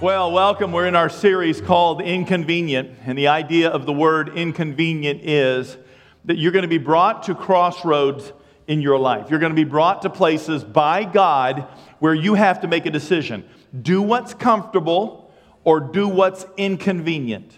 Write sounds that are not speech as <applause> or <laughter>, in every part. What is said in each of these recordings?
Well, welcome. We're in our series called Inconvenient. And the idea of the word inconvenient is that you're going to be brought to crossroads in your life. You're going to be brought to places by God where you have to make a decision do what's comfortable or do what's inconvenient.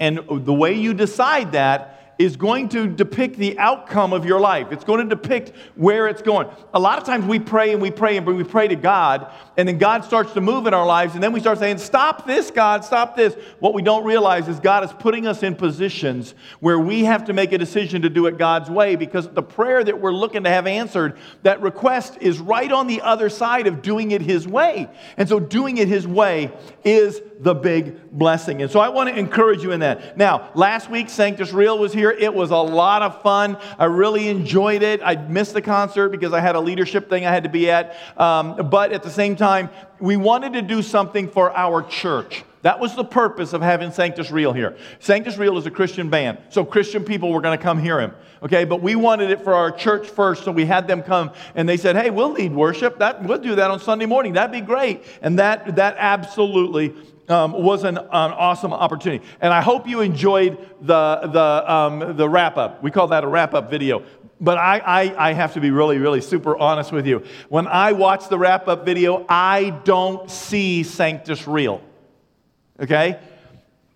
And the way you decide that is going to depict the outcome of your life. It's going to depict where it's going. A lot of times we pray and we pray and we pray to God, and then God starts to move in our lives, and then we start saying, Stop this, God, stop this. What we don't realize is God is putting us in positions where we have to make a decision to do it God's way because the prayer that we're looking to have answered, that request is right on the other side of doing it His way. And so doing it His way is the big blessing. And so I want to encourage you in that. Now, last week, Sanctus Real was here. It was a lot of fun. I really enjoyed it. I missed the concert because I had a leadership thing I had to be at. Um, but at the same time, we wanted to do something for our church. That was the purpose of having Sanctus Real here. Sanctus Real is a Christian band, so Christian people were going to come hear him. Okay, but we wanted it for our church first, so we had them come, and they said, "Hey, we'll lead worship. That we'll do that on Sunday morning. That'd be great." And that that absolutely um, was an, an, awesome opportunity. And I hope you enjoyed the, the, um, the wrap up. We call that a wrap up video. But I, I, I have to be really, really super honest with you. When I watch the wrap up video, I don't see Sanctus real. Okay?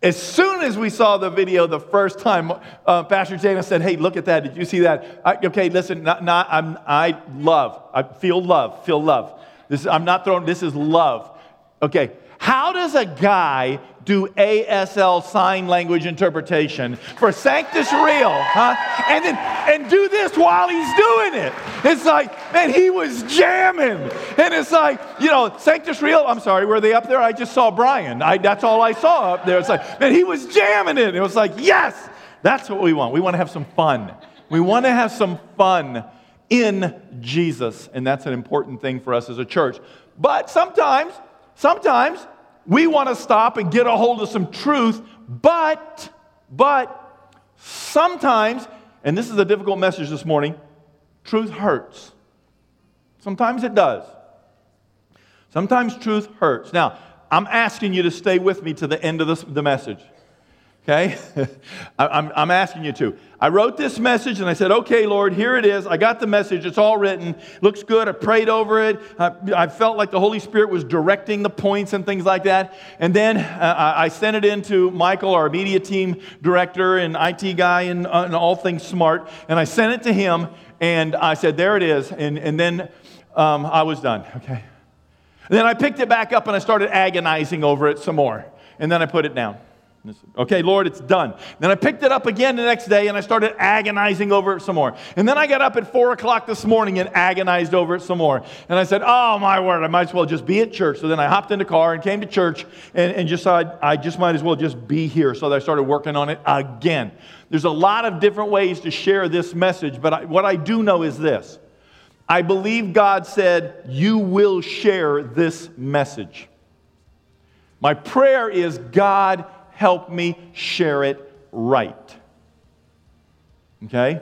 As soon as we saw the video the first time, uh, Pastor Jana said, Hey, look at that. Did you see that? I, okay, listen, not, not, I'm, I love, I feel love, feel love. This, I'm not throwing, this is love. Okay, how does a guy do ASL sign language interpretation for Sanctus Real, huh? And then and do this while he's doing it. It's like, man, he was jamming. And it's like, you know, Sanctus Real, I'm sorry, were they up there? I just saw Brian. I, that's all I saw up there. It's like, man, he was jamming it. It was like, yes, that's what we want. We want to have some fun. We want to have some fun in Jesus. And that's an important thing for us as a church. But sometimes Sometimes we want to stop and get a hold of some truth, but, but sometimes, and this is a difficult message this morning, truth hurts. Sometimes it does. Sometimes truth hurts. Now, I'm asking you to stay with me to the end of this, the message. Okay? <laughs> I'm, I'm asking you to. I wrote this message and I said, okay, Lord, here it is. I got the message. It's all written. Looks good. I prayed over it. I, I felt like the Holy Spirit was directing the points and things like that. And then uh, I sent it in to Michael, our media team director and IT guy and, uh, and, all things smart. And I sent it to him and I said, there it is. And, and then um, I was done. Okay. And then I picked it back up and I started agonizing over it some more. And then I put it down. Okay, Lord, it's done. Then I picked it up again the next day and I started agonizing over it some more. And then I got up at four o'clock this morning and agonized over it some more. And I said, Oh, my word, I might as well just be at church. So then I hopped in the car and came to church and, and just said, I just might as well just be here. So I started working on it again. There's a lot of different ways to share this message, but I, what I do know is this I believe God said, You will share this message. My prayer is, God, help me share it right. Okay?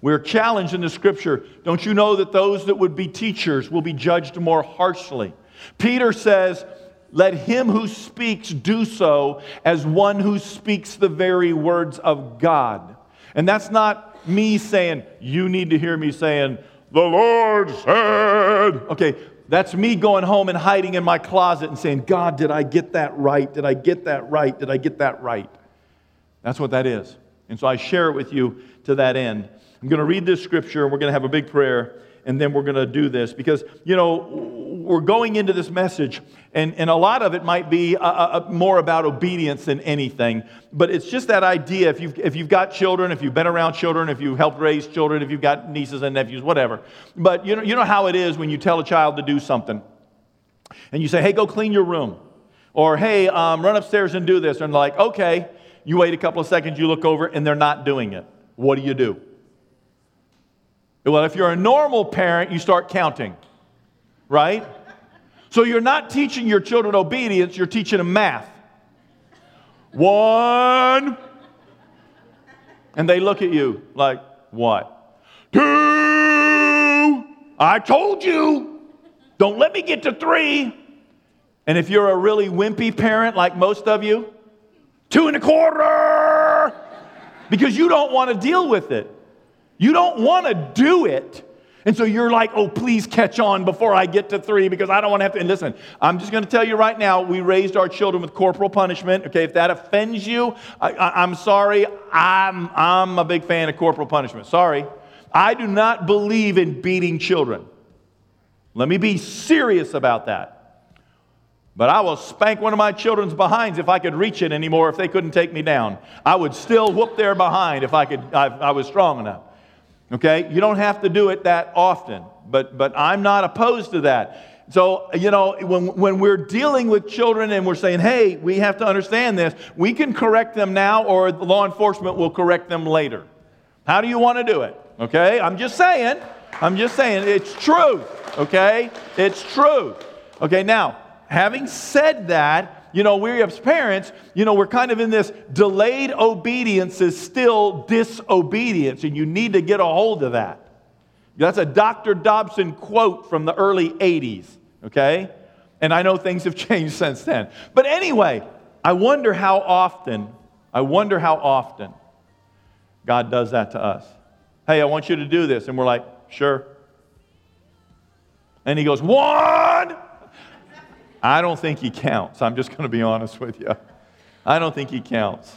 We're challenged in the scripture. Don't you know that those that would be teachers will be judged more harshly? Peter says, Let him who speaks do so as one who speaks the very words of God. And that's not me saying, You need to hear me saying, The Lord said. Okay, that's me going home and hiding in my closet and saying, God, did I get that right? Did I get that right? Did I get that right? That's what that is. And so I share it with you to that end. I'm going to read this scripture and we're going to have a big prayer and then we're going to do this because, you know, we're going into this message, and, and a lot of it might be uh, uh, uh, more about obedience than anything. But it's just that idea if you've, if you've got children, if you've been around children, if you've helped raise children, if you've got nieces and nephews, whatever. But you know, you know how it is when you tell a child to do something, and you say, hey, go clean your room. Or, hey, um, run upstairs and do this. And like, okay. You wait a couple of seconds, you look over, and they're not doing it. What do you do? Well, if you're a normal parent, you start counting right? So you're not teaching your children obedience, you're teaching them math. One. And they look at you like, what? Two. I told you. Don't let me get to three. And if you're a really wimpy parent, like most of you, two and a quarter, because you don't want to deal with it. You don't want to do it. And so you're like, oh, please catch on before I get to three because I don't want to have to. And listen, I'm just going to tell you right now, we raised our children with corporal punishment. Okay, if that offends you, I, am sorry. I'm, I'm a big fan of corporal punishment. Sorry. I do not believe in beating children. Let me be serious about that. But I will spank one of my children's behinds if I could reach it anymore, if they couldn't take me down. I would still whoop their behind if I, could, I, I was strong enough. Okay? You don't have to do it that often, but, but I'm not opposed to that. So, you know, when, when we're dealing with children and we're saying, hey, we have to understand this, we can correct them now or law enforcement will correct them later. How do you want to do it? Okay? I'm just saying. I'm just saying. It's truth. Okay? It's truth. Okay, now, having said that, you know, we as parents, you know, we're kind of in this delayed obedience is still disobedience, and you need to get a hold of that. That's a Dr. Dobson quote from the early 80s, okay? And I know things have <laughs> changed since then. But anyway, I wonder how often, I wonder how often God does that to us. Hey, I want you to do this. And we're like, sure. And he goes, one, I don't think he counts. I'm just going to be honest with you. I don't think he counts.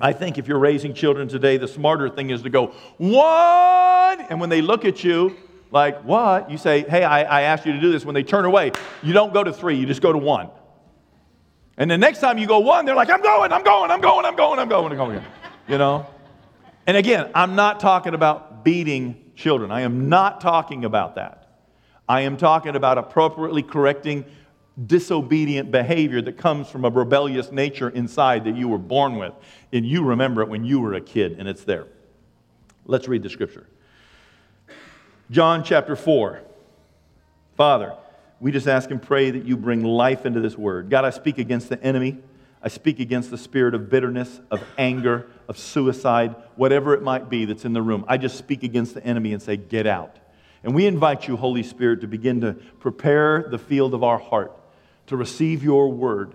I think if you're raising children today, the smarter thing is to go, one. And when they look at you, like, what? You say, hey, I, I asked you to do this. When they turn away, you don't go to three, you just go to one. And the next time you go one, they're like, I'm going, I'm going, I'm going, I'm going, I'm going, I'm going. You know? And again, I'm not talking about beating children. I am not talking about that. I am talking about appropriately correcting disobedient behavior that comes from a rebellious nature inside that you were born with. And you remember it when you were a kid, and it's there. Let's read the scripture. John chapter 4. Father, we just ask and pray that you bring life into this word. God, I speak against the enemy. I speak against the spirit of bitterness, of anger, of suicide, whatever it might be that's in the room. I just speak against the enemy and say, Get out. And we invite you, Holy Spirit, to begin to prepare the field of our heart to receive your word.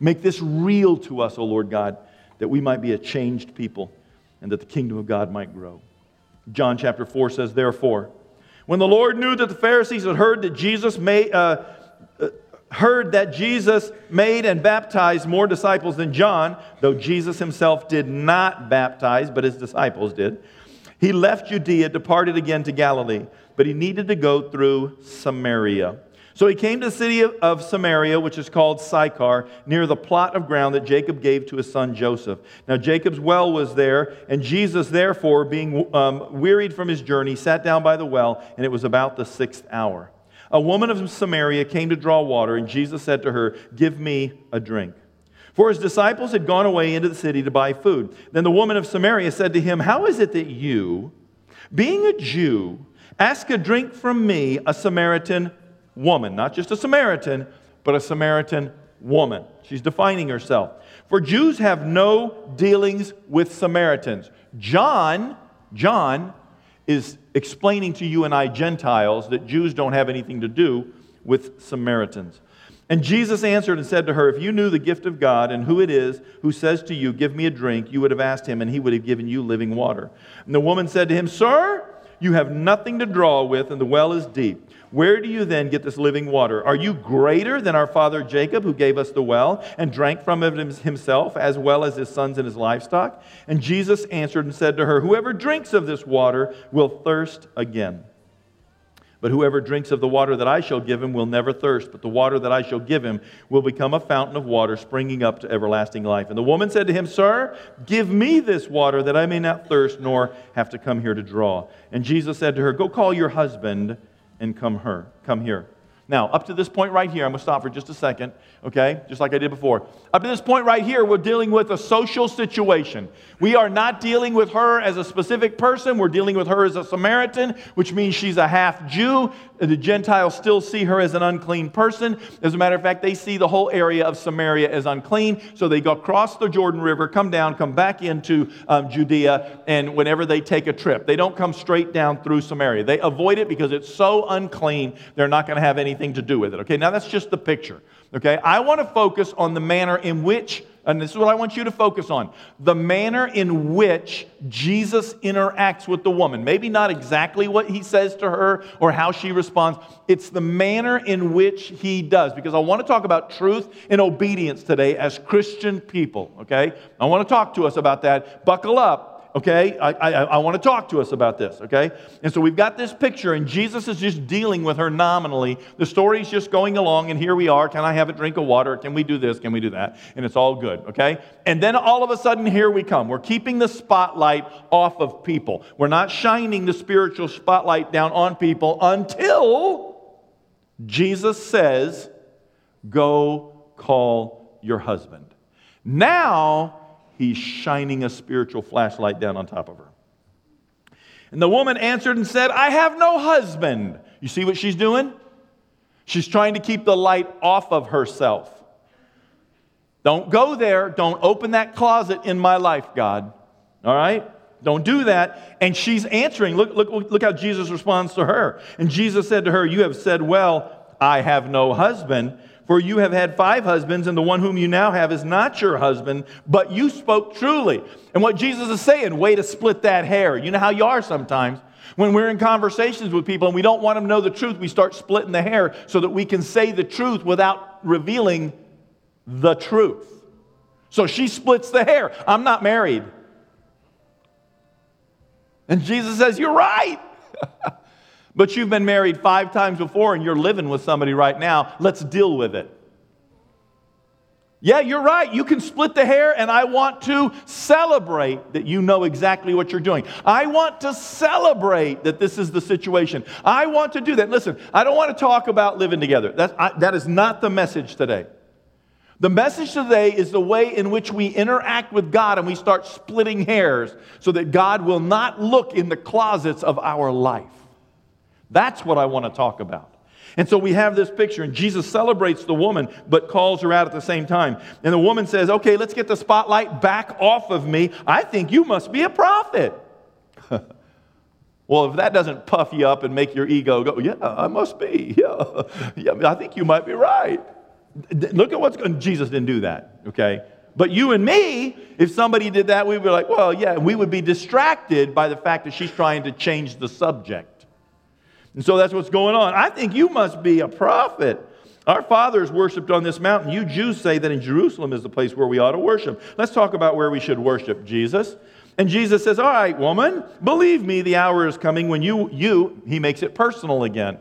Make this real to us, O Lord God, that we might be a changed people and that the kingdom of God might grow. John chapter 4 says, Therefore, when the Lord knew that the Pharisees had heard that Jesus made, uh, uh, heard that Jesus made and baptized more disciples than John, though Jesus himself did not baptize, but his disciples did, he left Judea, departed again to Galilee, but he needed to go through Samaria. So he came to the city of Samaria, which is called Sychar, near the plot of ground that Jacob gave to his son Joseph. Now Jacob's well was there, and Jesus, therefore, being um, wearied from his journey, sat down by the well, and it was about the sixth hour. A woman of Samaria came to draw water, and Jesus said to her, Give me a drink. For his disciples had gone away into the city to buy food. Then the woman of Samaria said to him, How is it that you, being a Jew, ask a drink from me, a Samaritan woman, not just a Samaritan, but a Samaritan woman. She's defining herself. For Jews have no dealings with Samaritans. John, John is explaining to you and I Gentiles that Jews don't have anything to do with Samaritans. And Jesus answered and said to her, If you knew the gift of God and who it is who says to you, Give me a drink, you would have asked him, and he would have given you living water. And the woman said to him, Sir, you have nothing to draw with, and the well is deep. Where do you then get this living water? Are you greater than our father Jacob, who gave us the well and drank from it himself, as well as his sons and his livestock? And Jesus answered and said to her, Whoever drinks of this water will thirst again. But whoever drinks of the water that I shall give him will never thirst, but the water that I shall give him will become a fountain of water springing up to everlasting life. And the woman said to him, Sir, give me this water that I may not thirst nor have to come here to draw. And Jesus said to her, Go call your husband and come her, come here. Now, up to this point right here, I'm going to stop for just a second, okay? Just like I did before. Up to this point right here, we're dealing with a social situation. We are not dealing with her as a specific person. We're dealing with her as a Samaritan, which means she's a half Jew. The Gentiles still see her as an unclean person. As a matter of fact, they see the whole area of Samaria as unclean. So they go across the Jordan River, come down, come back into um, Judea, and whenever they take a trip, they don't come straight down through Samaria. They avoid it because it's so unclean, they're not going to have anything to do with it. Okay, now that's just the picture. Okay? I want to focus on the manner in which, and this is what I want you to focus on the manner in which Jesus interacts with the woman. Maybe not exactly what he says to her or how she responds, it's the manner in which he does. Because I want to talk about truth and obedience today as Christian people. Okay? I want to talk to us about that. Buckle up okay? I, I, I want to talk to us about this, okay? And so we've got this picture, and Jesus is just dealing with her nominally. The story's just going along, and here we are. Can I have a drink of water? Can we do this? Can we do that? And it's all good, okay? And then all of a sudden, here we come. We're keeping the spotlight off of people. We're not shining the spiritual spotlight down on people until Jesus says, Go call your husband. Now, he's shining a spiritual flashlight down on top of her. And the woman answered and said, I have no husband. You see what she's doing? She's trying to keep the light off of herself. Don't go there. Don't open that closet in my life, God. All right? Don't do that. And she's answering. Look, look, look how Jesus responds to her. And Jesus said to her, You have said, Well, I have no husband. For you have had five husbands, and the one whom you now have is not your husband, but you spoke truly. And what Jesus is saying, way to split that hair. You know how you are sometimes. When we're in conversations with people and we don't want them to know the truth, we start splitting the hair so that we can say the truth without revealing the truth. So she splits the hair. I'm not married. And Jesus says, You're right. <laughs> But you've been married five times before and you're living with somebody right now. Let's deal with it. Yeah, you're right. You can split the hair, and I want to celebrate that you know exactly what you're doing. I want to celebrate that this is the situation. I want to do that. Listen, I don't want to talk about living together. That's, I, that is not the message today. The message today is the way in which we interact with God and we start splitting hairs so that God will not look in the closets of our life. That's what I want to talk about. And so we have this picture, and Jesus celebrates the woman, but calls her out at the same time. And the woman says, Okay, let's get the spotlight back off of me. I think you must be a prophet. <laughs> well, if that doesn't puff you up and make your ego go, Yeah, I must be. <laughs> Yeah, yeah I think you might be right. Look at what's going Jesus didn't do that, okay? But you and me, if somebody did that, we'd be like, Well, yeah, we would be distracted by the fact that she's trying to change the subject. And so that's what's going on. I think you must be a prophet. Our fathers worshiped on this mountain. You Jews say that in Jerusalem is the place where we ought to worship. Let's talk about where we should worship Jesus. And Jesus says, All right, woman, believe me, the hour is coming when you, you, he makes it personal again.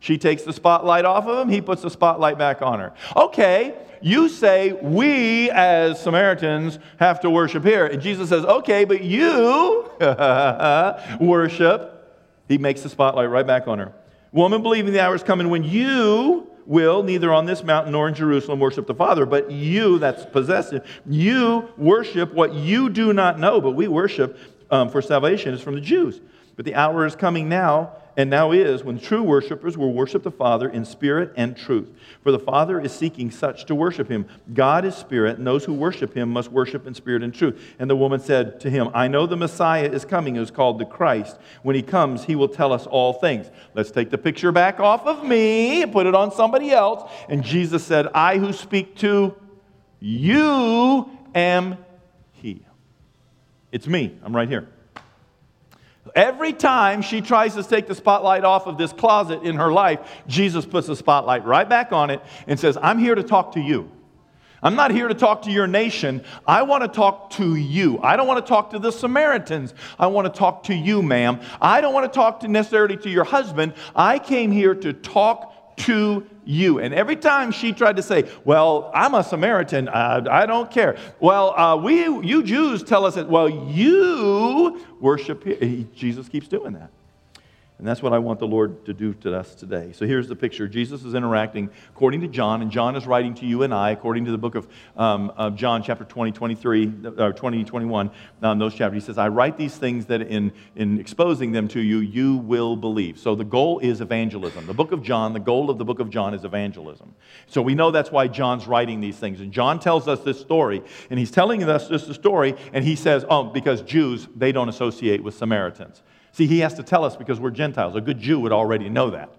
She takes the spotlight off of him, he puts the spotlight back on her. Okay, you say we as Samaritans have to worship here. And Jesus says, Okay, but you <laughs> worship he makes the spotlight right back on her. Woman, believing the hour is coming when you will, neither on this mountain nor in Jerusalem, worship the Father, but you, that's possessive, you worship what you do not know, but we worship um, for salvation is from the Jews. But the hour is coming now and now is when true worshipers will worship the Father in spirit and truth. For the Father is seeking such to worship him. God is spirit, and those who worship him must worship in spirit and truth. And the woman said to him, I know the Messiah is coming, who is called the Christ. When he comes, he will tell us all things. Let's take the picture back off of me and put it on somebody else. And Jesus said, I who speak to you am he. It's me. I'm right here. Every time she tries to take the spotlight off of this closet in her life, Jesus puts the spotlight right back on it and says, I'm here to talk to you. I'm not here to talk to your nation. I want to talk to you. I don't want to talk to the Samaritans. I want to talk to you, ma'am. I don't want to talk to necessarily to your husband. I came here to talk to you. And every time she tried to say, Well, I'm a Samaritan, I don't care. Well, uh, we, you Jews tell us that, well, you worship. Jesus keeps doing that. And that's what I want the Lord to do to us today. So here's the picture. Jesus is interacting according to John, and John is writing to you and I according to the book of, um, of John, chapter 20, 23, or 20, 21, um, those chapters. He says, I write these things that in, in exposing them to you, you will believe. So the goal is evangelism. The book of John, the goal of the book of John is evangelism. So we know that's why John's writing these things. And John tells us this story, and he's telling us this story, and he says, oh, because Jews, they don't associate with Samaritans. See, he has to tell us because we're Gentiles. A good Jew would already know that.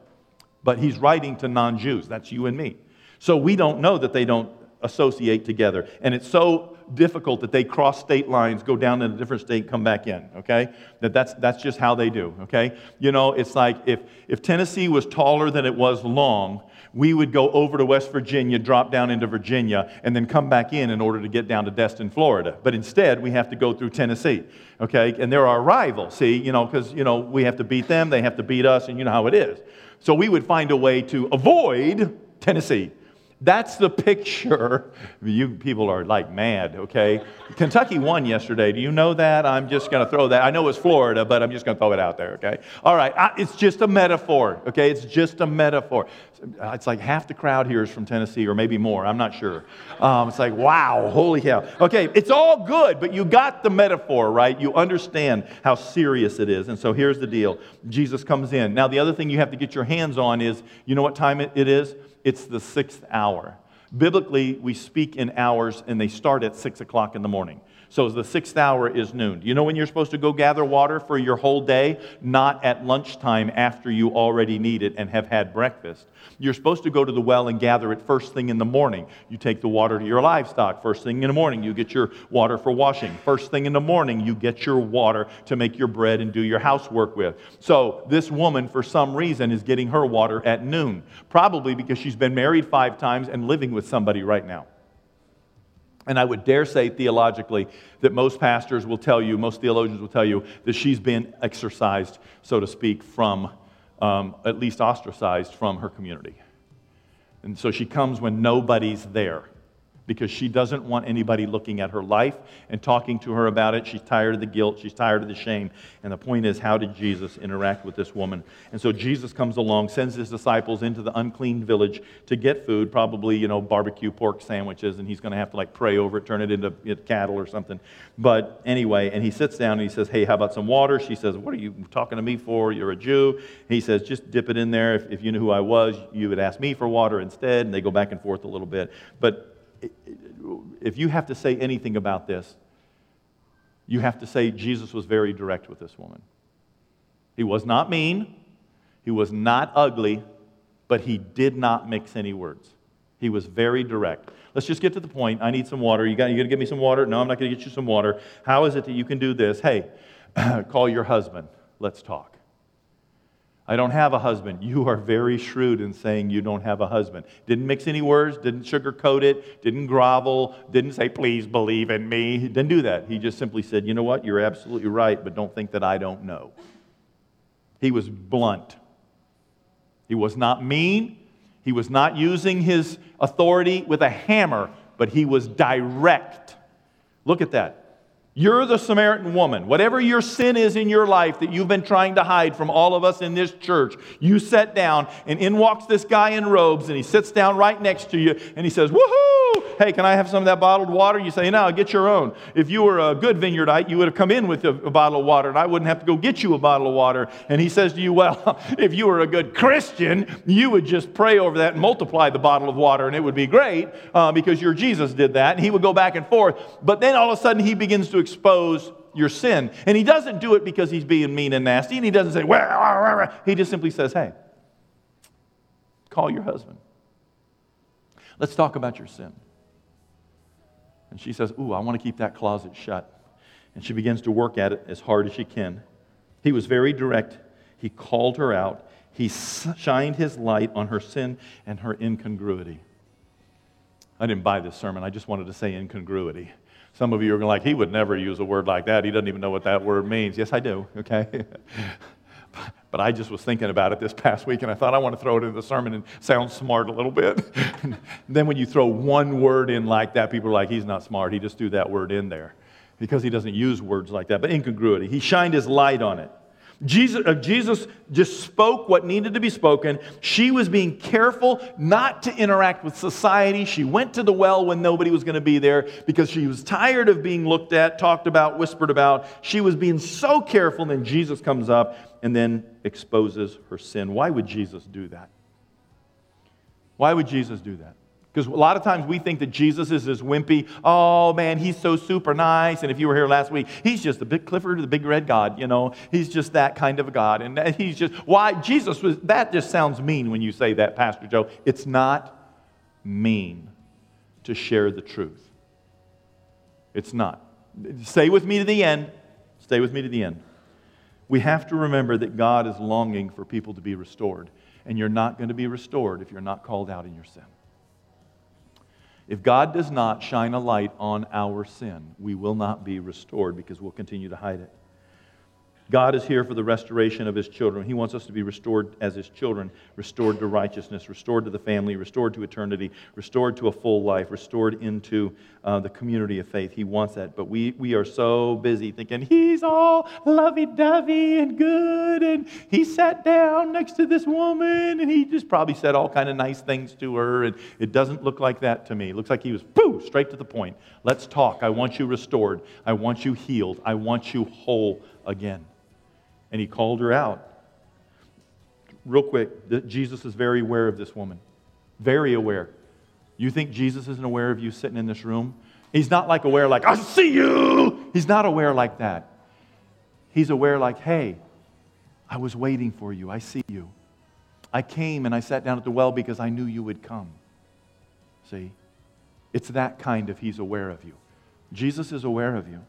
But he's writing to non Jews. That's you and me. So we don't know that they don't associate together. And it's so difficult that they cross state lines, go down in a different state, come back in, okay? That that's, that's just how they do, okay? You know, it's like if, if Tennessee was taller than it was long, we would go over to West Virginia, drop down into Virginia, and then come back in in order to get down to Destin, Florida. But instead, we have to go through Tennessee, okay? And they're our rival, see, you know, because, you know, we have to beat them, they have to beat us, and you know how it is. So we would find a way to avoid Tennessee. That's the picture. You people are like mad, okay? Kentucky won yesterday. Do you know that? I'm just going to throw that. I know it's Florida, but I'm just going to throw it out there, okay? All right. It's just a metaphor, okay? It's just a metaphor. It's like half the crowd here is from Tennessee, or maybe more. I'm not sure. Um, it's like, wow, holy hell. Okay, it's all good, but you got the metaphor, right? You understand how serious it is. And so here's the deal Jesus comes in. Now, the other thing you have to get your hands on is you know what time it is? It's the sixth hour. Biblically, we speak in hours and they start at six o'clock in the morning. So the sixth hour is noon. Do you know when you're supposed to go gather water for your whole day? Not at lunchtime after you already need it and have had breakfast. You're supposed to go to the well and gather it first thing in the morning. You take the water to your livestock. First thing in the morning, you get your water for washing. First thing in the morning, you get your water to make your bread and do your housework with. So this woman, for some reason, is getting her water at noon, probably because she's been married five times and living with somebody right now. And I would dare say theologically that most pastors will tell you, most theologians will tell you, that she's been exorcised, so to speak, from, um, at least ostracized from her community. And so she comes when nobody's there because she doesn't want anybody looking at her life and talking to her about it. She's tired of the guilt, she's tired of the shame. And the point is, how did Jesus interact with this woman? And so Jesus comes along, sends his disciples into the unclean village to get food, probably, you know, barbecue pork sandwiches, and he's going to have to like pray over it, turn it into cattle or something. But anyway, and he sits down and he says, Hey, how about some water? She says, What are you talking to me for? You're a Jew. He says, Just dip it in there. If, if you knew who I was, you would ask me for water instead. And they go back and forth a little bit. But if you have to say anything about this, you have to say Jesus was very direct with this woman. He was not mean, he was not ugly, but he did not mix any words. He was very direct. Let's just get to the point. I need some water. You got you going to give me some water? No, I'm not going to get you some water. How is it that you can do this? Hey, <clears throat> call your husband. Let's talk. I don't have a husband. You are very shrewd in saying you don't have a husband. Didn't mix any words, didn't sugarcoat it, didn't grovel, didn't say, please believe in me. He didn't do that. He just simply said, you know what, you're absolutely right, but don't think that I don't know. He was blunt. He was not mean. He was not using his authority with a hammer, but he was direct. Look at that. You're the Samaritan woman. Whatever your sin is in your life that you've been trying to hide from all of us in this church, you sit down, and in walks this guy in robes, and he sits down right next to you, and he says, Woohoo! Hey, can I have some of that bottled water? You say, No, get your own. If you were a good vineyardite, you would have come in with a, a bottle of water, and I wouldn't have to go get you a bottle of water. And he says to you, Well, <laughs> if you were a good Christian, you would just pray over that and multiply the bottle of water, and it would be great uh, because your Jesus did that. And he would go back and forth. But then all of a sudden, he begins to expose your sin. And he doesn't do it because he's being mean and nasty, and he doesn't say, well, he just simply says, hey, call your husband. Let's talk about your sin. And she says, Ooh, I want to keep that closet shut. And she begins to work at it as hard as she can. He was very direct. He called her out. He shined his light on her sin and her incongruity. I didn't buy this sermon. I just wanted to say incongruity. Some of you are going like, he would never use a word like that. He doesn't even know what that word means. Yes, I do, okay? <laughs> but I just was thinking about it this past week, and I thought I want to throw it into the sermon and sound smart a little bit. <laughs> then when you throw one word in like that, people are like, he's not smart. He just threw that word in there because he doesn't use words like that. But incongruity, he shined his light on it. Jesus, uh, Jesus just spoke what needed to be spoken. She was being careful not to interact with society. She went to the well when nobody was going to be there because she was tired of being looked at, talked about, whispered about. She was being so careful. And then Jesus comes up and then exposes her sin. Why would Jesus do that? Why would Jesus do that? Because a lot of times we think that Jesus is this wimpy, oh man, he's so super nice. And if you were here last week, he's just the big Clifford, the big red God, you know. He's just that kind of a God. And he's just, why? Jesus was, that just sounds mean when you say that, Pastor Joe. It's not. mean to share the truth. It's not. Stay with me to the end. Stay with me to the end. We have to remember that God is longing for people to be restored, and you're not going to be restored if you're not called out in your sin. If God does not shine a light on our sin, we will not be restored because we'll continue to hide it. God is here for the restoration of his children. He wants us to be restored as his children, restored to righteousness, restored to the family, restored to eternity, restored to a full life, restored into uh, the community of faith. He wants that. But we, we are so busy thinking he's all lovey dovey and good, and he sat down next to this woman, and he just probably said all kind of nice things to her, and it doesn't look like that to me. It looks like he was, boo, straight to the point. Let's talk. I want you restored. I want you healed. I want you whole again and he called her out. Real quick, Jesus is very aware of this woman. Very aware. You think Jesus isn't aware of you sitting in this room? He's not like aware, like, I see you. He's not aware like that. He's aware, like, hey, I was waiting for you. I see you. I came and I sat down at the well because I knew you would come. See? It's that kind of He's aware of you. Jesus is aware of you.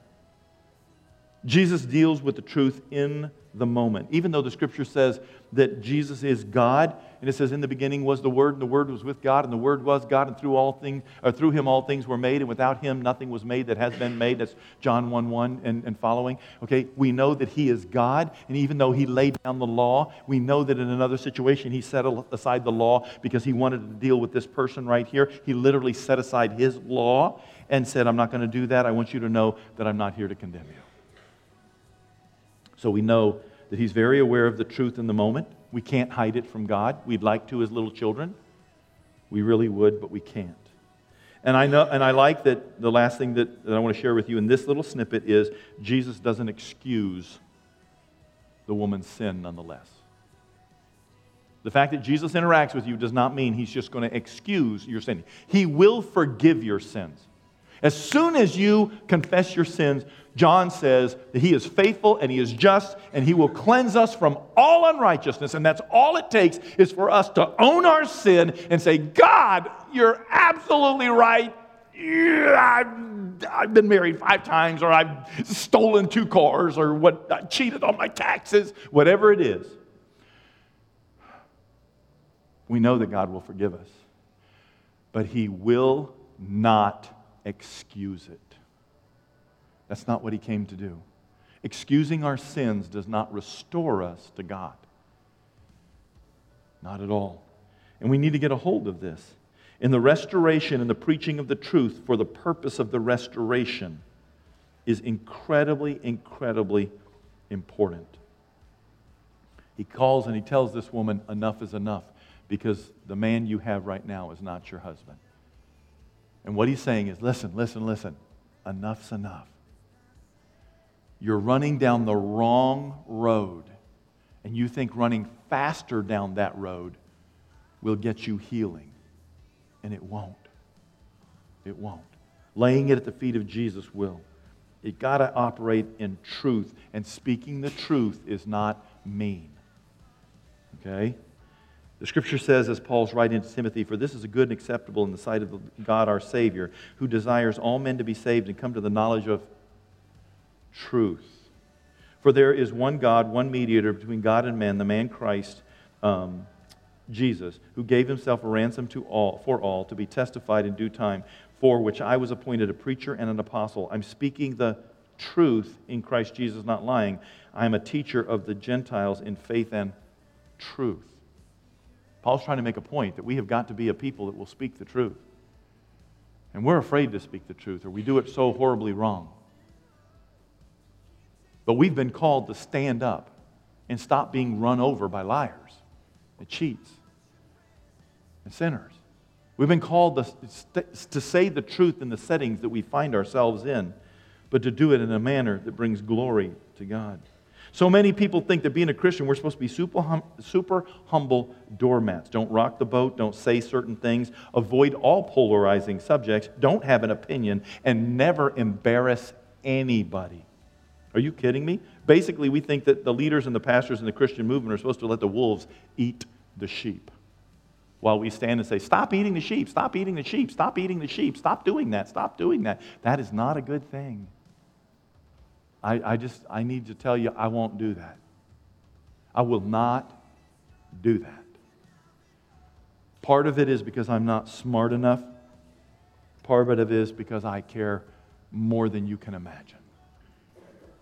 Jesus deals with the truth in the moment. Even though the scripture says that Jesus is God, and it says in the beginning was the Word, and the Word was with God, and the Word was God, and through all things, or through him all things were made, and without him nothing was made that has been made. That's John 1 1 and, and following. Okay, we know that he is God, and even though he laid down the law, we know that in another situation he set aside the law because he wanted to deal with this person right here. He literally set aside his law and said, I'm not going to do that. I want you to know that I'm not here to condemn you. So we know that He's very aware of the truth in the moment. We can't hide it from God. We'd like to as little children. We really would, but we can't. And I, know, and I like that the last thing that, that I want to share with you in this little snippet is Jesus doesn't excuse the woman's sin nonetheless. The fact that Jesus interacts with you does not mean he's just going to excuse your sin. He will forgive your sins. As soon as you confess your sins, John says that he is faithful and he is just and he will cleanse us from all unrighteousness. And that's all it takes is for us to own our sin and say, God, you're absolutely right. I've, I've been married five times, or I've stolen two cars, or what, I cheated on my taxes, whatever it is. We know that God will forgive us, but He will not excuse it. That's not what he came to do. Excusing our sins does not restore us to God. Not at all. And we need to get a hold of this. In the restoration and the preaching of the truth for the purpose of the restoration is incredibly, incredibly important. He calls and he tells this woman, Enough is enough, because the man you have right now is not your husband. And what he's saying is listen, listen, listen. Enough's enough. You're running down the wrong road, and you think running faster down that road will get you healing. And it won't. It won't. Laying it at the feet of Jesus will. You got to operate in truth, and speaking the truth is not mean. Okay? The scripture says, as Paul's writing to Timothy, For this is a good and acceptable in the sight of God our Savior, who desires all men to be saved and come to the knowledge of truth. For there is one God, one mediator between God and man, the man Christ um, Jesus, who gave himself a ransom to all, for all to be testified in due time, for which I was appointed a preacher and an apostle. I'm speaking the truth in Christ Jesus, not lying. I am a teacher of the Gentiles in faith and truth. Paul's trying to make a point that we have got to be a people that will speak the truth. And we're afraid to speak the truth, or we do it so horribly wrong. But we've been called to stand up and stop being run over by liars and cheats and sinners. We've been called to, to say the truth in the settings that we find ourselves in, but to do it in a manner that brings glory to God. So many people think that being a Christian, we're supposed to be super, hum, super humble doormats. Don't rock the boat, don't say certain things, avoid all polarizing subjects, don't have an opinion, and never embarrass anybody. Are you kidding me? Basically, we think that the leaders and the pastors in the Christian movement are supposed to let the wolves eat the sheep. while we stand and say, Stop eating the sheep, stop eating the sheep, stop eating the sheep, stop doing that, stop doing that. That is not a good thing. I, I just, I need to tell you, I won't do that. I will not do that. Part of it is because I'm not smart enough. Part of it is because I care more than you can imagine.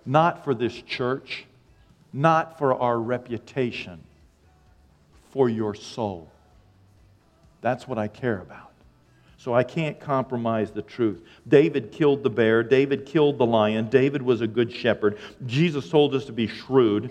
Not for this church, not for our reputation, for your soul. That's what I care about. So I can't compromise the truth. David killed the bear. David killed the lion. David was a good shepherd. Jesus told us to be shrewd.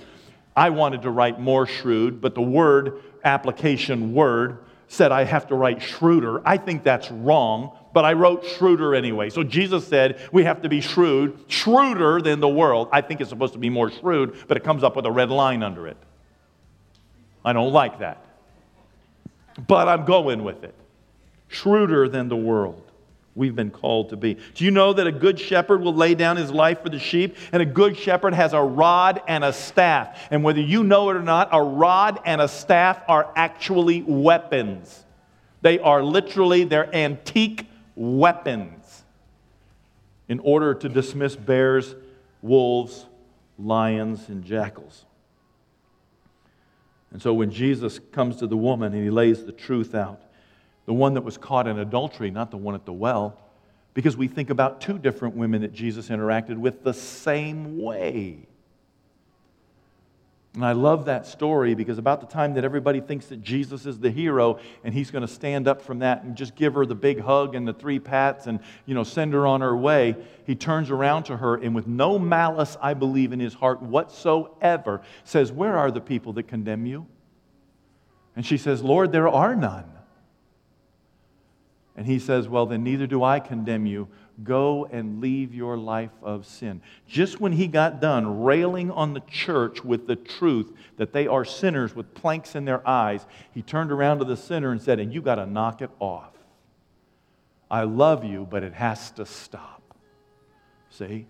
I wanted to write more shrewd, but the word, application word, said I have to write shrewder. I think that's wrong, but I wrote shrewder anyway. So Jesus said we have to be shrewd, shrewder than the world. I think it's supposed to be more shrewd, but it comes up with a red line under it. I don't like that. But I'm going with it shrewder than the world we've been called to be. Do you know that a good shepherd will lay down his life for the sheep? And a good shepherd has a rod and a staff. And whether you know it or not, a rod and a staff are actually weapons. They are literally their antique weapons in order to dismiss bears, wolves, lions, and jackals. And so when Jesus comes to the woman and he lays the truth out, the one that was caught in adultery, not the one at the well, because we think about two different women that Jesus interacted with the same way. And I love that story because about the time that everybody thinks that Jesus is the hero and he's going to stand up from that and just give her the big hug and the three pats and you know send her on her way, he turns around to her and with no malice I believe in his heart whatsoever says, "Where are the people that condemn you?" And she says, "Lord, there are none." And he says, Well, then neither do I condemn you. Go and leave your life of sin. Just when he got done railing on the church with the truth that they are sinners with planks in their eyes, he turned around to the sinner and said, And you got to knock it off. I love you, but it has to stop. See?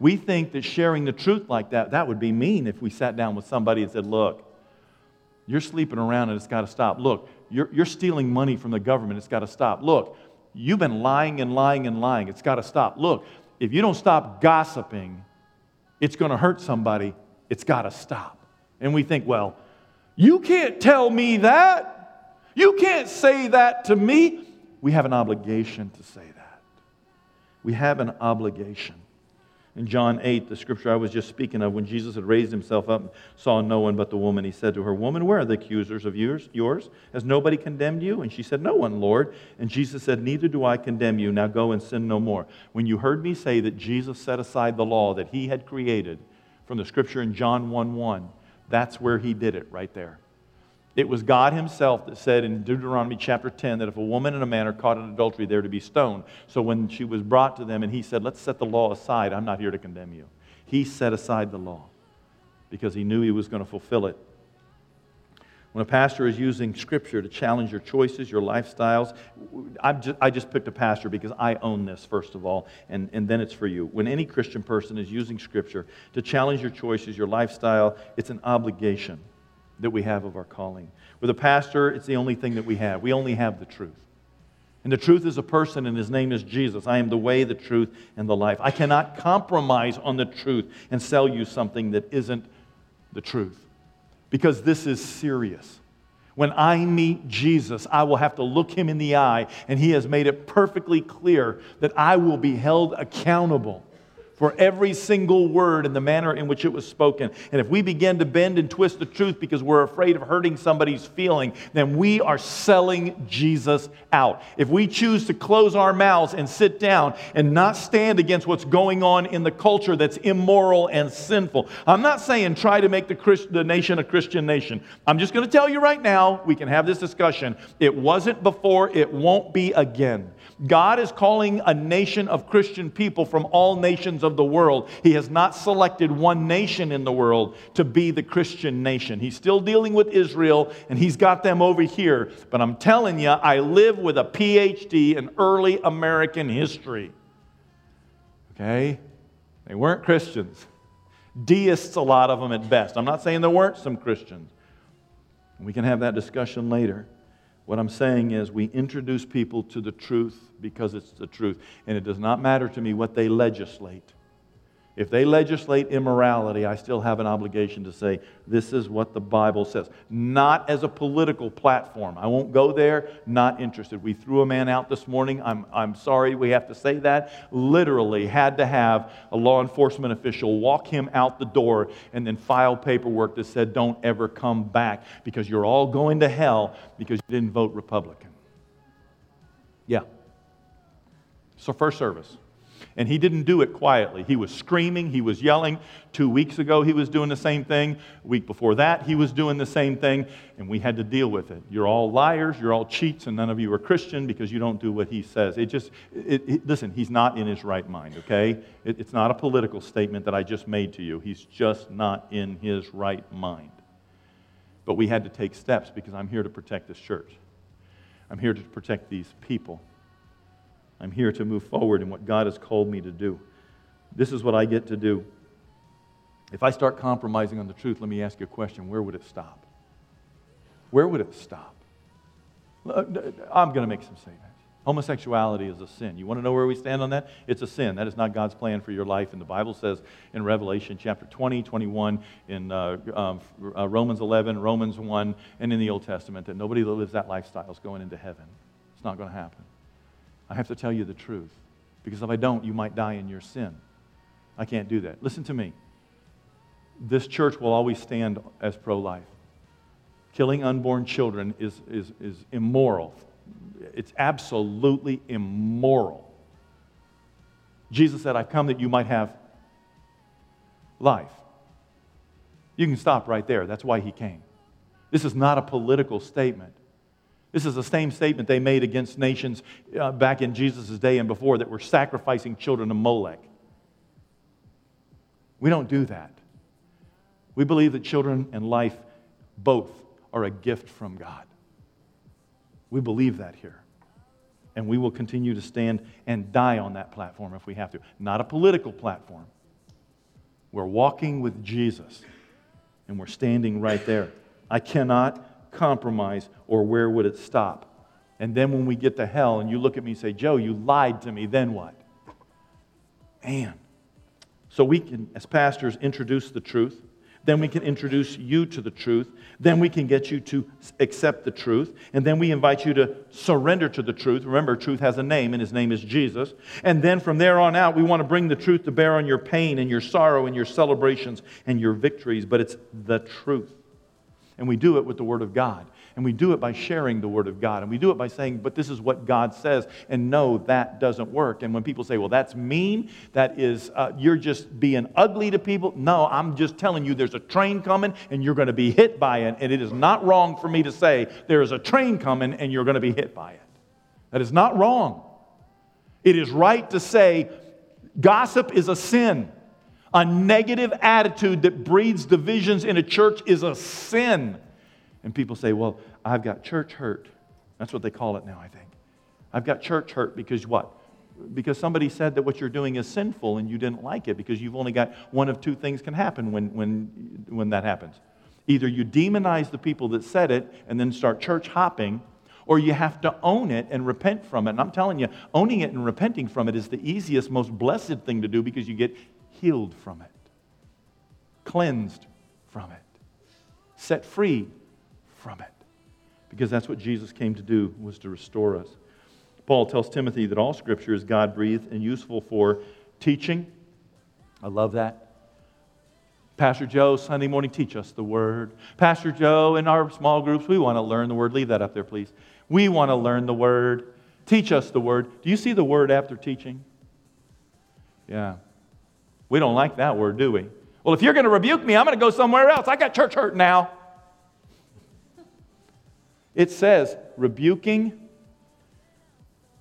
We think that sharing the truth like that, that would be mean if we sat down with somebody and said, Look, you're sleeping around and it's got to stop. Look, you're, you're stealing money from the government. It's got to stop. Look, you've been lying and lying and lying. It's got to stop. Look, if you don't stop gossiping, it's going to hurt somebody. It's got to stop. And we think, well, you can't tell me that. You can't say that to me. We have an obligation to say that. We have an obligation. In John 8, the scripture I was just speaking of, when Jesus had raised himself up and saw no one but the woman, he said to her, Woman, where are the accusers of yours? yours? Has nobody condemned you? And she said, No one, Lord. And Jesus said, Neither do I condemn you. Now go and sin no more. When you heard me say that Jesus set aside the law that he had created from the scripture in John 1 1, that's where he did it right there. It was God Himself that said in Deuteronomy chapter 10 that if a woman and a man are caught in adultery, they're to be stoned. So when she was brought to them and He said, Let's set the law aside, I'm not here to condemn you. He set aside the law because He knew He was going to fulfill it. When a pastor is using Scripture to challenge your choices, your lifestyles, just, i just, picked a pastor because I own this, first of all, and, and then it's for you. When any Christian person is using Scripture to challenge your choices, your lifestyle, it's an obligation that we have of our calling. With a pastor, it's the only thing that we have. We only have the truth. And the truth is a person, and his name is Jesus. I am the way, the truth, and the life. I cannot compromise on the truth and sell you something that isn't the truth because this is serious. When I meet Jesus, I will have to look him in the eye, and he has made it perfectly clear that I will be held accountable for every single word and the manner in which it was spoken. And if we begin to bend and twist the truth because we're afraid of hurting somebody's feeling, then we are selling Jesus out. If we choose to close our mouths and sit down and not stand against what's going on in the culture that's immoral and sinful, I'm not saying try to make the, Christ, the nation a Christian nation. I'm just going to tell you right now, we can have this discussion. It wasn't before, it won't be again. God is calling a nation of Christian people from all nations of the world. He has not selected one nation in the world to be the Christian nation. He's still dealing with Israel and he's got them over here. But I'm telling you, I live with a PhD in early American history. Okay? They weren't Christians. Deists, a lot of them at best. I'm not saying there weren't some Christians. We can have that discussion later. What I'm saying is, we introduce people to the truth because it's the truth. And it does not matter to me what they legislate. If they legislate immorality, I still have an obligation to say, this is what the Bible says. Not as a political platform. I won't go there, not interested. We threw a man out this morning. I'm, I'm sorry we have to say that. Literally had to have a law enforcement official walk him out the door and then file paperwork that said, don't ever come back because you're all going to hell because you didn't vote Republican. Yeah. So, first service. And he didn't do it quietly. He was screaming, he was yelling. Two weeks ago, he was doing the same thing. A week before that, he was doing the same thing, and we had to deal with it. You're all liars, you're all cheats, and none of you are Christian because you don't do what he says. It just, it, it, listen, he's not in his right mind, okay? It, it's not a political statement that I just made to you. He's just not in his right mind. But we had to take steps because I'm here to protect this church. I'm here to protect these people. I'm here to move forward in what God has called me to do. This is what I get to do. If I start compromising on the truth, let me ask you a question where would it stop? Where would it stop? I'm going to make some statements. Homosexuality is a sin. You want to know where we stand on that? It's a sin. That is not God's plan for your life. And the Bible says in Revelation chapter 20, 21, in uh, um, uh, Romans 11, Romans 1, and in the Old Testament that nobody that lives that lifestyle is going into heaven. It's not going to happen. I have to tell you the truth. Because if I don't, you might die in your sin. I can't do that. Listen to me. This church will always stand as pro life. Killing unborn children is, is, is immoral. It's absolutely immoral. Jesus said, I've come that you might have life. You can stop right there. That's why he came. This is not a political statement. This is the same statement they made against nations uh, back in Jesus' day and before that were sacrificing children to Molech. We don't do that. We believe that children and life both are a gift from God. We believe that here. And we will continue to stand and die on that platform if we have to. Not a political platform. We're walking with Jesus, and we're standing right there. I cannot compromise, or where would it stop? And then when we get to hell and you look at me and say, Joe, you lied to me, then what? Man. So we can, as pastors, introduce the truth. Then we can introduce you to the truth. Then we can get you to accept the truth. And then we invite you to surrender to the truth. Remember, truth has a name, and his name is Jesus. And then from there on out, we want to bring the truth to bear on your pain and your sorrow and your celebrations and your victories. But it's the truth. And we do it with the Word of God. And we do it by sharing the Word of God. And we do it by saying, but this is what God says. And no, that doesn't work. And when people say, well, that's mean, that is, uh, you're just being ugly to people. No, I'm just telling you there's a train coming and you're going to be hit by it. And it is not wrong for me to say there is a train coming and you're going to be hit by it. That is not wrong. It is right to say gossip is a sin. A negative attitude that breeds divisions in a church is a sin. And people say, well, I've got church hurt. That's what they call it now, I think. I've got church hurt because what? Because somebody said that what you're doing is sinful and you didn't like it because you've only got one of two things can happen when, when, when that happens. Either you demonize the people that said it and then start church hopping, or you have to own it and repent from it. And I'm telling you, owning it and repenting from it is the easiest, most blessed thing to do because you get healed from it, cleansed from it, set free from it. Because that's what Jesus came to do, was to restore us. Paul tells Timothy that all scripture is God breathed and useful for teaching. I love that. Pastor Joe, Sunday morning, teach us the word. Pastor Joe, in our small groups, we want to learn the word. Leave that up there, please. We want to learn the word. Teach us the word. Do you see the word after teaching? Yeah. We don't like that word, do we? Well, if you're going to rebuke me, I'm going to go somewhere else. I got church hurt now. It says rebuking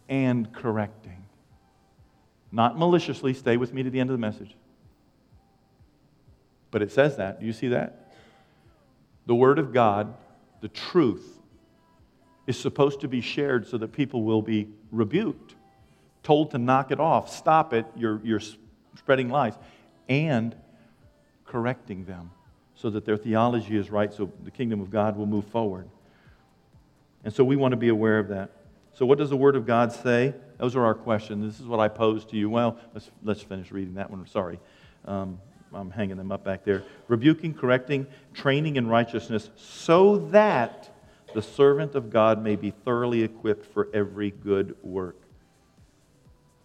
and correcting. Not maliciously, stay with me to the end of the message. But it says that. Do you see that? The Word of God, the truth, is supposed to be shared so that people will be rebuked, told to knock it off, stop it, you're, you're spreading lies, and correcting them so that their theology is right, so the kingdom of God will move forward. And so we want to be aware of that. So, what does the Word of God say? Those are our questions. This is what I pose to you. Well, let's, let's finish reading that one. Sorry. Um, I'm hanging them up back there. Rebuking, correcting, training in righteousness, so that the servant of God may be thoroughly equipped for every good work.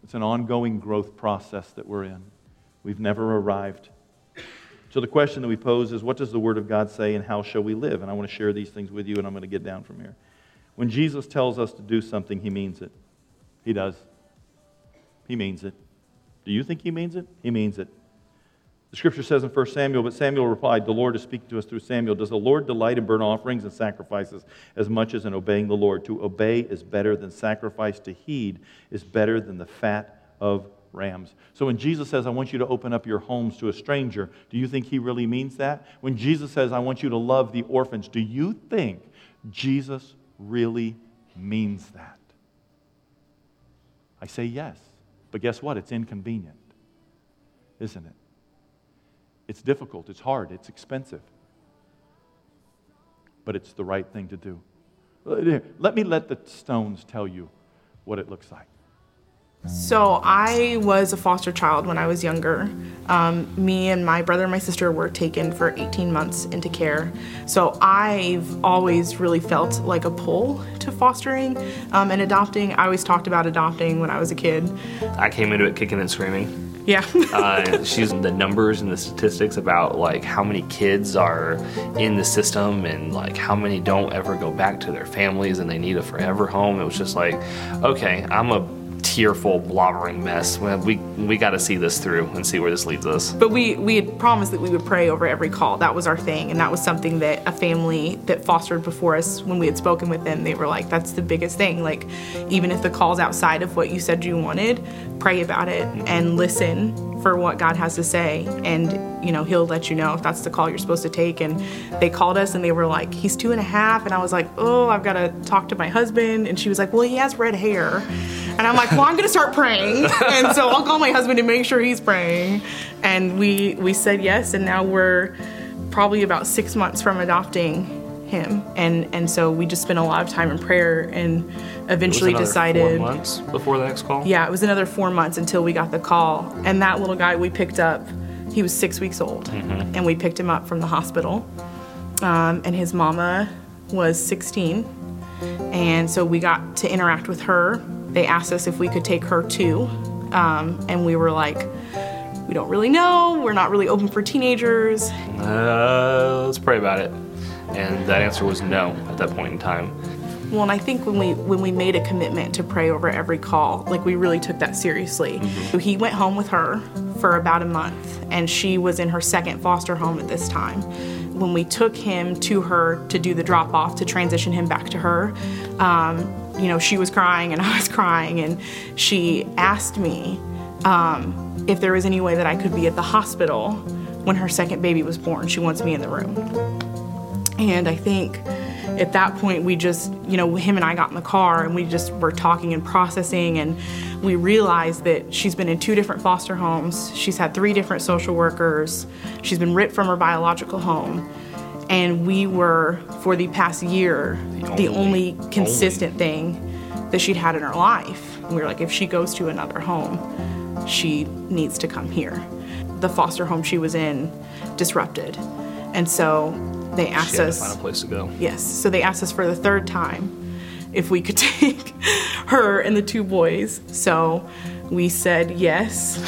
It's an ongoing growth process that we're in. We've never arrived. So the question that we pose is what does the Word of God say and how shall we live? And I want to share these things with you, and I'm going to get down from here. When Jesus tells us to do something, he means it. He does. He means it. Do you think he means it? He means it. The scripture says in 1 Samuel, but Samuel replied, The Lord is speaking to us through Samuel. Does the Lord delight in burnt offerings and sacrifices as much as in obeying the Lord? To obey is better than sacrifice, to heed is better than the fat of rams. So when Jesus says, I want you to open up your homes to a stranger, do you think he really means that? When Jesus says, I want you to love the orphans, do you think Jesus really means that? I say yes. But guess what? It's inconvenient, isn't it? It's difficult, it's hard, it's expensive. But it's the right thing to do. Let me let the stones tell you what it looks like. So I was a foster child when I was younger. Um, me and my brother and my sister were taken for 18 months into care. So I've always really felt like a pull to fostering um, and adopting. I always talked about adopting when I was a kid. I came into it kicking and screaming. Yeah. <laughs> uh, she's the numbers and the statistics about like how many kids are in the system and like how many don't ever go back to their families and they need a forever home. It was just like, okay, I'm a tearful, blobbering mess. We we got to see this through and see where this leads us. But we we had promised that we would pray over every call. That was our thing, and that was something that a family that fostered before us, when we had spoken with them, they were like, "That's the biggest thing. Like, even if the call's outside of what you said you wanted, pray about it and listen for what God has to say. And, you know, He'll let you know if that's the call you're supposed to take. And they called us and they were like, he's two and a half. And I was like, oh, I've got to talk to my husband. And she was like, well, he has red hair. And I'm like, well, I'm going to start praying. <laughs> And so I'll call my husband and make sure he's praying. And we, we said yes. And now we're probably about six months from adopting him. And, and so we just spent a lot of time in prayer and eventually decided. Four months before the next call? Yeah, it was another four months until we got the call. And that little guy we picked up, he was six weeks old. Mm-hmm. And we picked him up from the hospital. Um, and his mama was 16. And so we got to interact with her. They asked us if we could take her too. Um, and we were like, we don't really know. We're not really open for teenagers. Uh, let's pray about it. And that answer was no at that point in time. Well, and I think when we when we made a commitment to pray over every call, like we really took that seriously. Mm-hmm. So he went home with her for about a month, and she was in her second foster home at this time. When we took him to her to do the drop off to transition him back to her, um, you know, she was crying and <laughs> I was crying, and she asked me um, if there was any way that I could be at the hospital when her second baby was born. She wants me in the room, and I think at that point we just you know him and i got in the car and we just were talking and processing and we realized that she's been in two different foster homes. She's had three different social workers. She's been ripped from her biological home. And we were for the past year the only, the only. consistent only. thing that she'd had in her life. And we were like if she goes to another home she needs to come here. The foster home she was in disrupted. And so they oh, asked she us find a place to go. Yes, so they asked us for the third time if we could <laughs> take her and the two boys. So we said yes,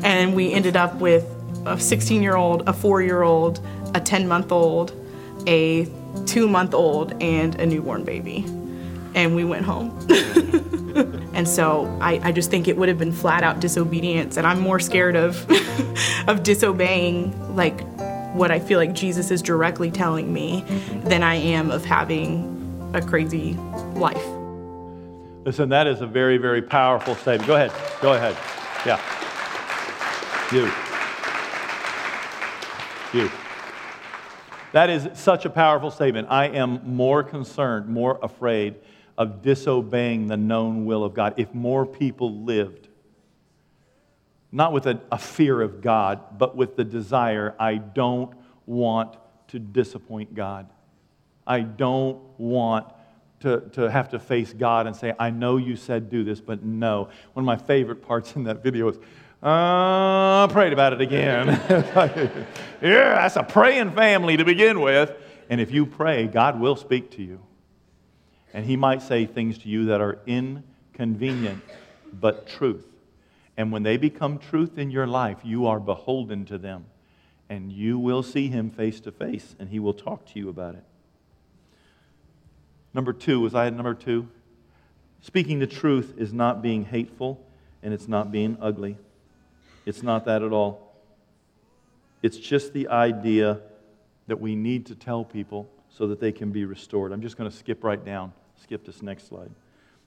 <laughs> and we ended up with a 16 year old, a four year old, a 10 month old, a two month old, and a newborn baby. And we went home. <laughs> and so I, I, just think it would have been flat out disobedience. And I'm more scared of, of disobeying, like what I feel like Jesus is directly telling me than I am of having a crazy life. Listen, that is a very, very powerful statement. Go ahead. Go ahead. Yeah. You. You. That is such a powerful statement. I am more concerned, more afraid of disobeying the known will of God. If more people lived not with a, a fear of God, but with the desire I don't want to disappoint God. I don't want to, to have to face God and say, I know you said do this, but no. One of my favorite parts in that video is, uh, prayed about it again. <laughs> yeah, that's a praying family to begin with. And if you pray, God will speak to you. And He might say things to you that are inconvenient, but truth. And when they become truth in your life, you are beholden to them. And you will see Him face to face, and He will talk to you about it. Number two, was I at number two? Speaking the truth is not being hateful, and it's not being ugly. It's not that at all. It's just the idea that we need to tell people so that they can be restored. I'm just going to skip right down, skip this next slide.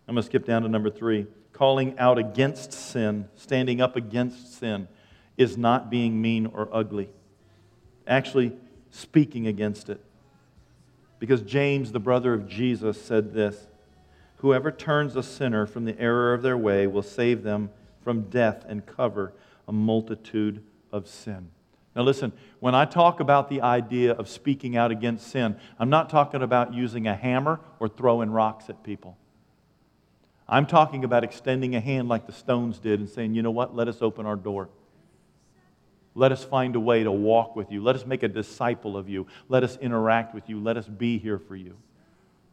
I'm going to skip down to number three. Calling out against sin, standing up against sin, is not being mean or ugly. Actually, speaking against it. Because James, the brother of Jesus, said this Whoever turns a sinner from the error of their way will save them from death and cover a multitude of sin. Now, listen, when I talk about the idea of speaking out against sin, I'm not talking about using a hammer or throwing rocks at people. I'm talking about extending a hand like the stones did and saying, you know what, let us open our door. Let us find a way to walk with you. Let us make a disciple of you. Let us interact with you. Let us be here for you.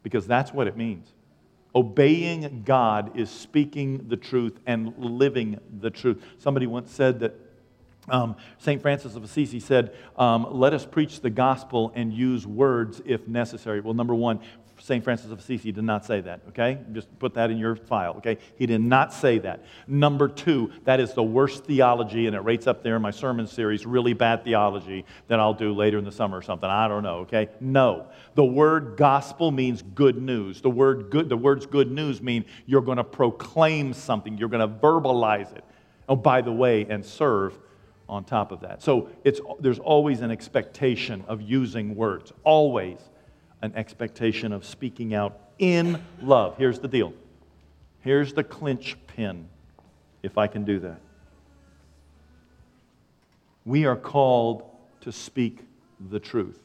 Because that's what it means. Obeying God is speaking the truth and living the truth. Somebody once said that um, St. Francis of Assisi said, um, Let us preach the gospel and use words if necessary. Well, number one, St. Francis of Assisi did not say that, okay? Just put that in your file, okay? He did not say that. Number two, that is the worst theology, and it rates up there in my sermon series, really bad theology that I'll do later in the summer or something. I don't know, okay? No. The word gospel means good news. The word good, the words good news mean you're going to proclaim something, you're going to verbalize it. Oh, by the way, and serve on top of that. So it's, there's always an expectation of using words, always an expectation of speaking out in love. Here's the deal. Here's the clinch pin, if I can do that. We are called to speak the truth.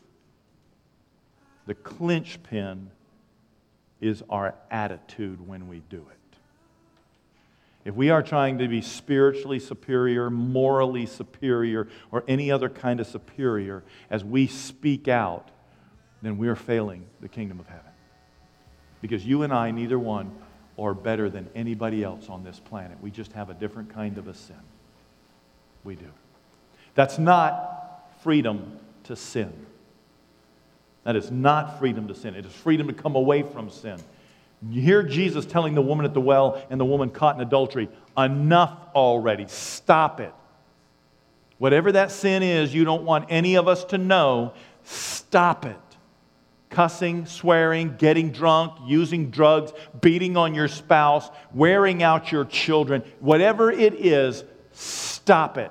The clinch pin is our attitude when we do it. If we are trying to be spiritually superior, morally superior, or any other kind of superior, as we speak out, then we are failing the kingdom of heaven. Because you and I, neither one, are better than anybody else on this planet. We just have a different kind of a sin. We do. That's not freedom to sin. That is not freedom to sin. It is freedom to come away from sin. You hear Jesus telling the woman at the well and the woman caught in adultery, enough already. Stop it. Whatever that sin is, you don't want any of us to know, stop it. Cussing, swearing, getting drunk, using drugs, beating on your spouse, wearing out your children, whatever it is, stop it.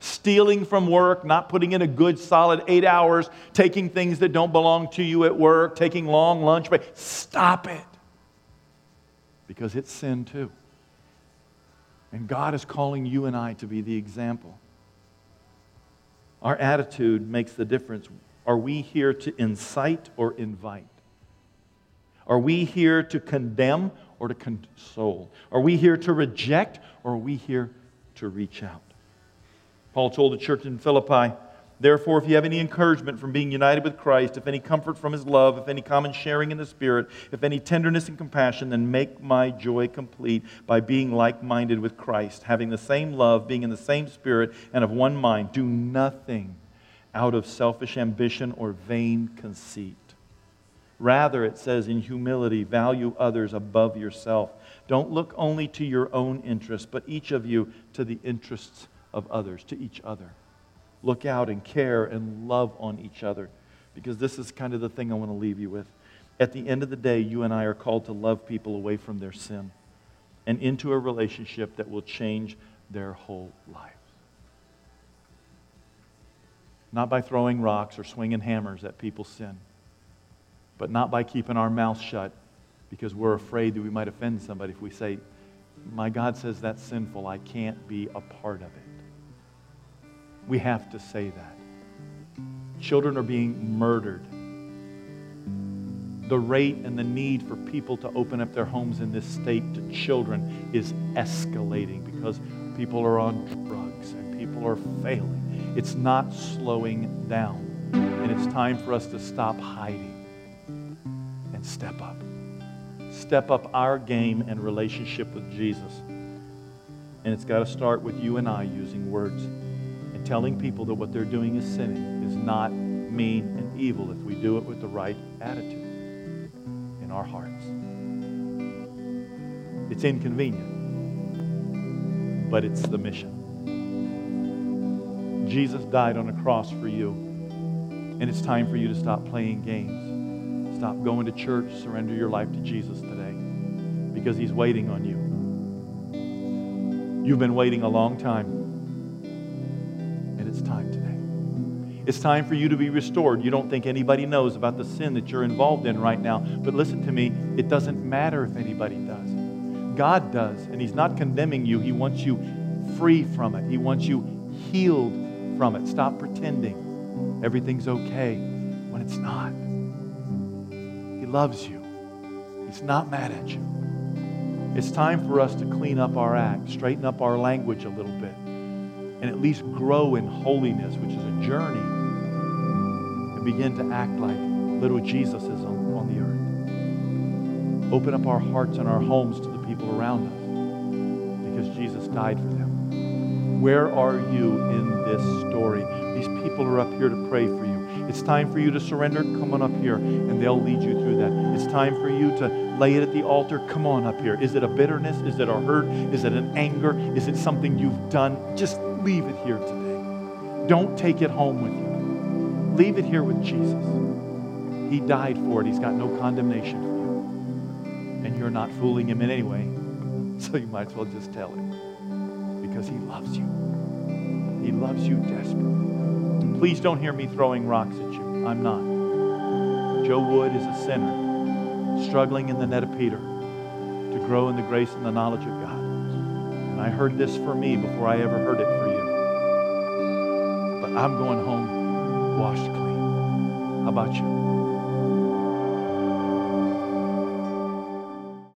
Stealing from work, not putting in a good solid eight hours, taking things that don't belong to you at work, taking long lunch breaks, stop it because it's sin too. And God is calling you and I to be the example. Our attitude makes the difference. Are we here to incite or invite? Are we here to condemn or to console? Are we here to reject or are we here to reach out? Paul told the church in Philippi, Therefore, if you have any encouragement from being united with Christ, if any comfort from his love, if any common sharing in the Spirit, if any tenderness and compassion, then make my joy complete by being like minded with Christ, having the same love, being in the same Spirit, and of one mind. Do nothing out of selfish ambition or vain conceit. Rather, it says, in humility, value others above yourself. Don't look only to your own interests, but each of you to the interests of others, to each other look out and care and love on each other. Because this is kind of the thing I want to leave you with. At the end of the day, you and I are called to love people away from their sin and into a relationship that will change their whole lives. Not by throwing rocks or swinging hammers at people's sin, but not by keeping our mouths shut because we're afraid that we might offend somebody if we say, my God says that's sinful. I can't be a part of it. We have to say that. Children are being murdered. The rate and the need for people to open up their homes in this state to children is escalating because people are on drugs and people are failing. It's not slowing down. And it's time for us to stop hiding and step up. Step up our game and relationship with Jesus. And it's got to start with you and I using words and telling people that what they're doing is sinning, is not mean and evil if we do it with the right attitude in our hearts. It's inconvenient, but it's the mission. Jesus died on a cross for you, and it's time for you to stop playing games. Stop going to church, surrender your life to Jesus today because he's waiting on you. You've been waiting a long time, and it's time today. It's time for you to be restored. You don't think anybody knows about the sin that you're involved in right now. But listen to me, it doesn't matter if anybody does. God does, and He's not condemning you. He wants you free from it, He wants you healed from it. Stop pretending everything's okay when it's not. He loves you, He's not mad at you. It's time for us to clean up our act, straighten up our language a little bit, and at least grow in holiness, which is a journey and begin to act like little Jesus is on, on the earth. Open up our hearts and our homes to the people around us because Jesus died for them. Where are you in this story? These people are up here to pray for you. It's time for you to surrender. Come on up here, and they'll lead you through that. It's time for you to lay it at the altar. Come on up here. Is it a bitterness? Is it a hurt? Is it an anger? Is it something you've done? Just leave it here today. Don't take it home with you. Leave it here with Jesus. He died for it. He's got no condemnation for you. And you're not fooling him in any way. <laughs> So you might as well just tell him. Because he loves you. He loves you desperately. Please don't hear me throwing rocks at you. I'm not. Joe Wood is a sinner, struggling in the net of Peter to grow in the grace and the knowledge of God. And I heard this for me before I ever heard it for you. But I'm going home washed clean. How about you?